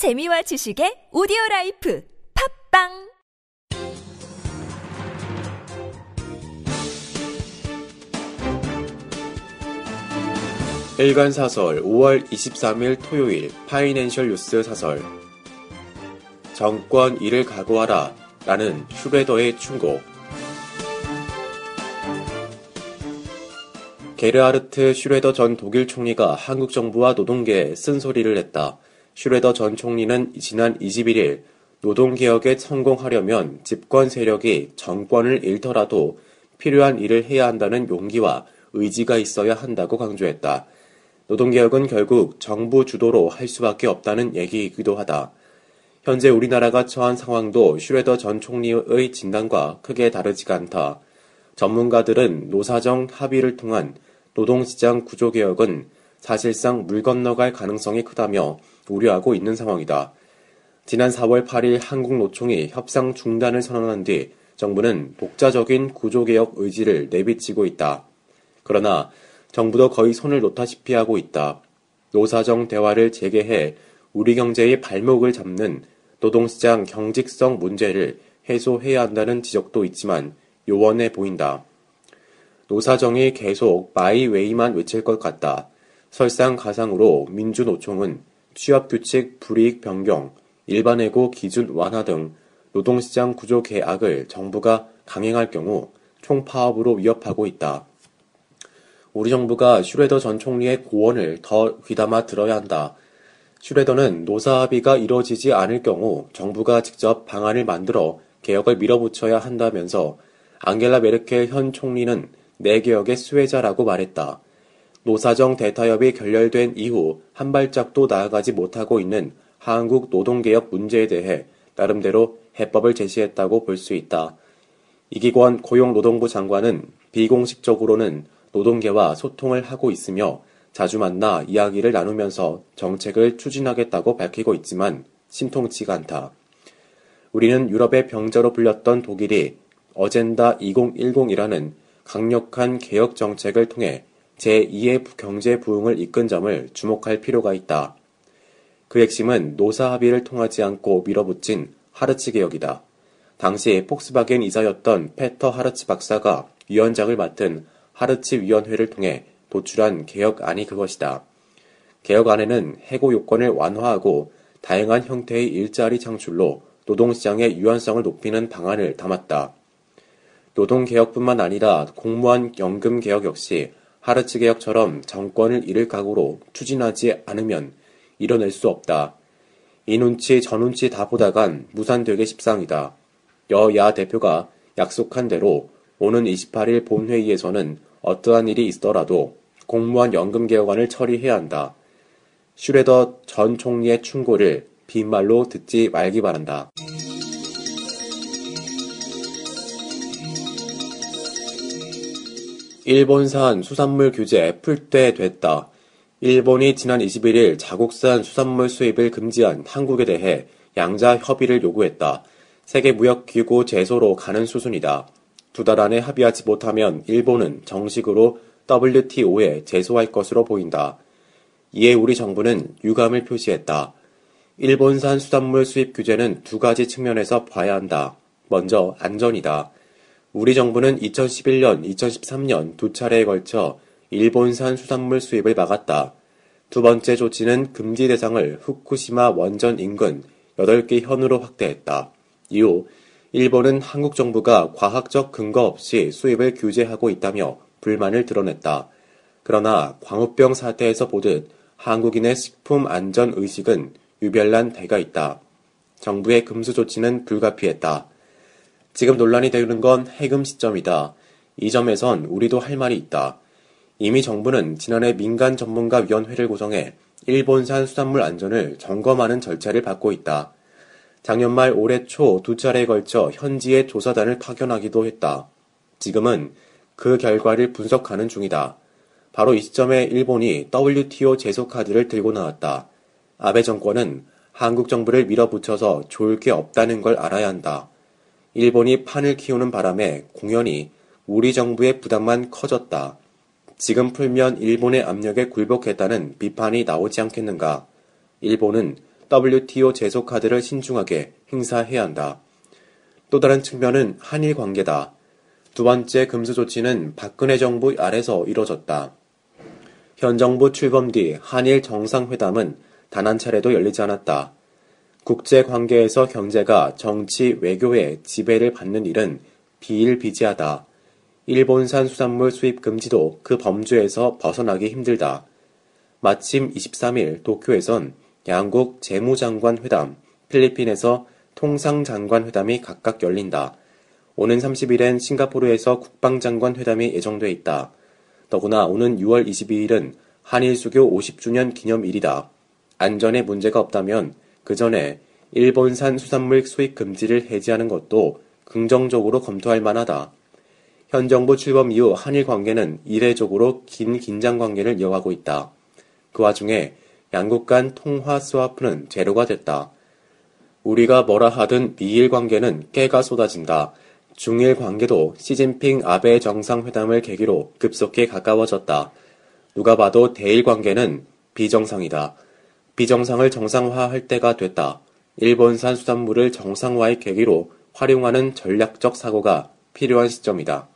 재미와 지식의 오디오 라이프 팟빵! 일간 사설 5월 23일 토요일 파이낸셜 뉴스 사설. 정권 잃을 각오하라 라는 슈뢰더의 충고. 게르하르트 슈뢰더 전 독일 총리가 한국 정부와 노동계에 쓴소리를 냈다. 슈레더 전 총리는 지난 21일 노동개혁에 성공하려면 집권 세력이 정권을 잃더라도 필요한 일을 해야 한다는 용기와 의지가 있어야 한다고 강조했다. 노동개혁은 결국 정부 주도로 할 수밖에 없다는 얘기이기도 하다. 현재 우리나라가 처한 상황도 슈레더 전 총리의 진단과 크게 다르지가 않다. 전문가들은 노사정 합의를 통한 노동시장 구조개혁은 사실상 물 건너갈 가능성이 크다며 우려하고 있는 상황이다. 지난 4월 8일 한국노총이 협상 중단을 선언한 뒤 정부는 독자적인 구조개혁 의지를 내비치고 있다. 그러나 정부도 거의 손을 놓다시피 하고 있다. 노사정 대화를 재개해 우리 경제의 발목을 잡는 노동시장 경직성 문제를 해소해야 한다는 지적도 있지만 요원해 보인다. 노사정이 계속 마이웨이만 외칠 것 같다. 설상가상으로 민주노총은 취업규칙 불이익 변경, 일반해고 기준 완화 등 노동시장 구조 개악을 정부가 강행할 경우 총파업으로 위협하고 있다. 우리 정부가 슈레더 전 총리의 고언을 더 귀담아 들어야 한다. 슈레더는 노사 합의가 이뤄지지 않을 경우 정부가 직접 방안을 만들어 개혁을 밀어붙여야 한다면서 앙겔라 메르켈 현 총리는 내 개혁의 수혜자라고 말했다. 노사정 대타협이 결렬된 이후 한 발짝도 나아가지 못하고 있는 한국 노동개혁 문제에 대해 나름대로 해법을 제시했다고 볼 수 있다. 이기권 고용노동부 장관은 비공식적으로는 노동계와 소통을 하고 있으며 자주 만나 이야기를 나누면서 정책을 추진하겠다고 밝히고 있지만 심통치가 않다. 우리는 유럽의 병자로 불렸던 독일이 어젠다 2010이라는 강력한 개혁 정책을 통해 제2의 경제 부흥을 이끈 점을 주목할 필요가 있다. 그 핵심은 노사 합의를 통하지 않고 밀어붙인 하르츠 개혁이다. 당시 폭스바겐 이사였던 페터 하르츠 박사가 위원장을 맡은 하르츠 위원회를 통해 도출한 개혁안이 그것이다. 개혁안에는 해고 요건을 완화하고 다양한 형태의 일자리 창출로 노동시장의 유연성을 높이는 방안을 담았다. 노동개혁뿐만 아니라 공무원 연금 개혁 역시 하르츠 개혁처럼 정권을 잃을 각오로 추진하지 않으면 이뤄낼 수 없다. 이 눈치 저 눈치 다 보다간 무산되게 십상이다. 여야 대표가 약속한 대로 오는 28일 본회의에서는 어떠한 일이 있더라도 공무원 연금 개혁안을 처리해야 한다. 슈레더 전 총리의 충고를 빈말로 듣지 말기 바란다. 일본산 수산물 규제 풀퇴됐다. 일본이 지난 21일 자국산 수산물 수입을 금지한 한국에 대해 양자 협의를 요구했다. 세계무역기구 제소로 가는 수순이다. 두 달 안에 합의하지 못하면 일본은 정식으로 WTO에 제소할 것으로 보인다. 이에 우리 정부는 유감을 표시했다. 일본산 수산물 수입 규제는 두 가지 측면에서 봐야 한다. 먼저 안전이다. 우리 정부는 2011년, 2013년 두 차례에 걸쳐 일본산 수산물 수입을 막았다. 두 번째 조치는 금지 대상을 후쿠시마 원전 인근 8개 현으로 확대했다. 이후 일본은 한국 정부가 과학적 근거 없이 수입을 규제하고 있다며 불만을 드러냈다. 그러나 광우병 사태에서 보듯 한국인의 식품 안전 의식은 유별난 대가 있다. 정부의 금수 조치는 불가피했다. 지금 논란이 되는 건 해금 시점이다. 이 점에선 우리도 할 말이 있다. 이미 정부는 지난해 민간 전문가 위원회를 구성해 일본산 수산물 안전을 점검하는 절차를 받고 있다. 작년 말 올해 초 두 차례에 걸쳐 현지에 조사단을 파견하기도 했다. 지금은 그 결과를 분석하는 중이다. 바로 이 시점에 일본이 WTO 제소 카드를 들고 나왔다. 아베 정권은 한국 정부를 밀어붙여서 좋을 게 없다는 걸 알아야 한다. 일본이 판을 키우는 바람에 공연히 우리 정부의 부담만 커졌다. 지금 풀면 일본의 압력에 굴복했다는 비판이 나오지 않겠는가. 일본은 WTO 제소 카드를 신중하게 행사해야 한다. 또 다른 측면은 한일 관계다. 두 번째 금수 조치는 박근혜 정부 아래서 이뤄졌다. 현 정부 출범 뒤 한일 정상회담은 단 한 차례도 열리지 않았다. 국제 관계에서 경제가 정치, 외교의 지배를 받는 일은 비일비재하다. 일본산 수산물 수입 금지도 그 범주에서 벗어나기 힘들다. 마침 23일 도쿄에선 양국 재무장관 회담, 필리핀에서 통상장관 회담이 각각 열린다. 오는 30일엔 싱가포르에서 국방장관 회담이 예정돼 있다. 더구나 오는 6월 22일은 한일 수교 50주년 기념일이다. 안전에 문제가 없다면 그 전에 일본산 수산물 수입 금지를 해제하는 것도 긍정적으로 검토할 만하다. 현 정부 출범 이후 한일 관계는 이례적으로 긴 긴장 관계를 이어가고 있다. 그 와중에 양국 간 통화 스와프는 제로가 됐다. 우리가 뭐라 하든 미일 관계는 깨가 쏟아진다. 중일 관계도 시진핑 아베 정상회담을 계기로 급속히 가까워졌다. 누가 봐도 대일 관계는 비정상이다. 비정상을 정상화할 때가 됐다. 일본산 수산물을 정상화의 계기로 활용하는 전략적 사고가 필요한 시점이다.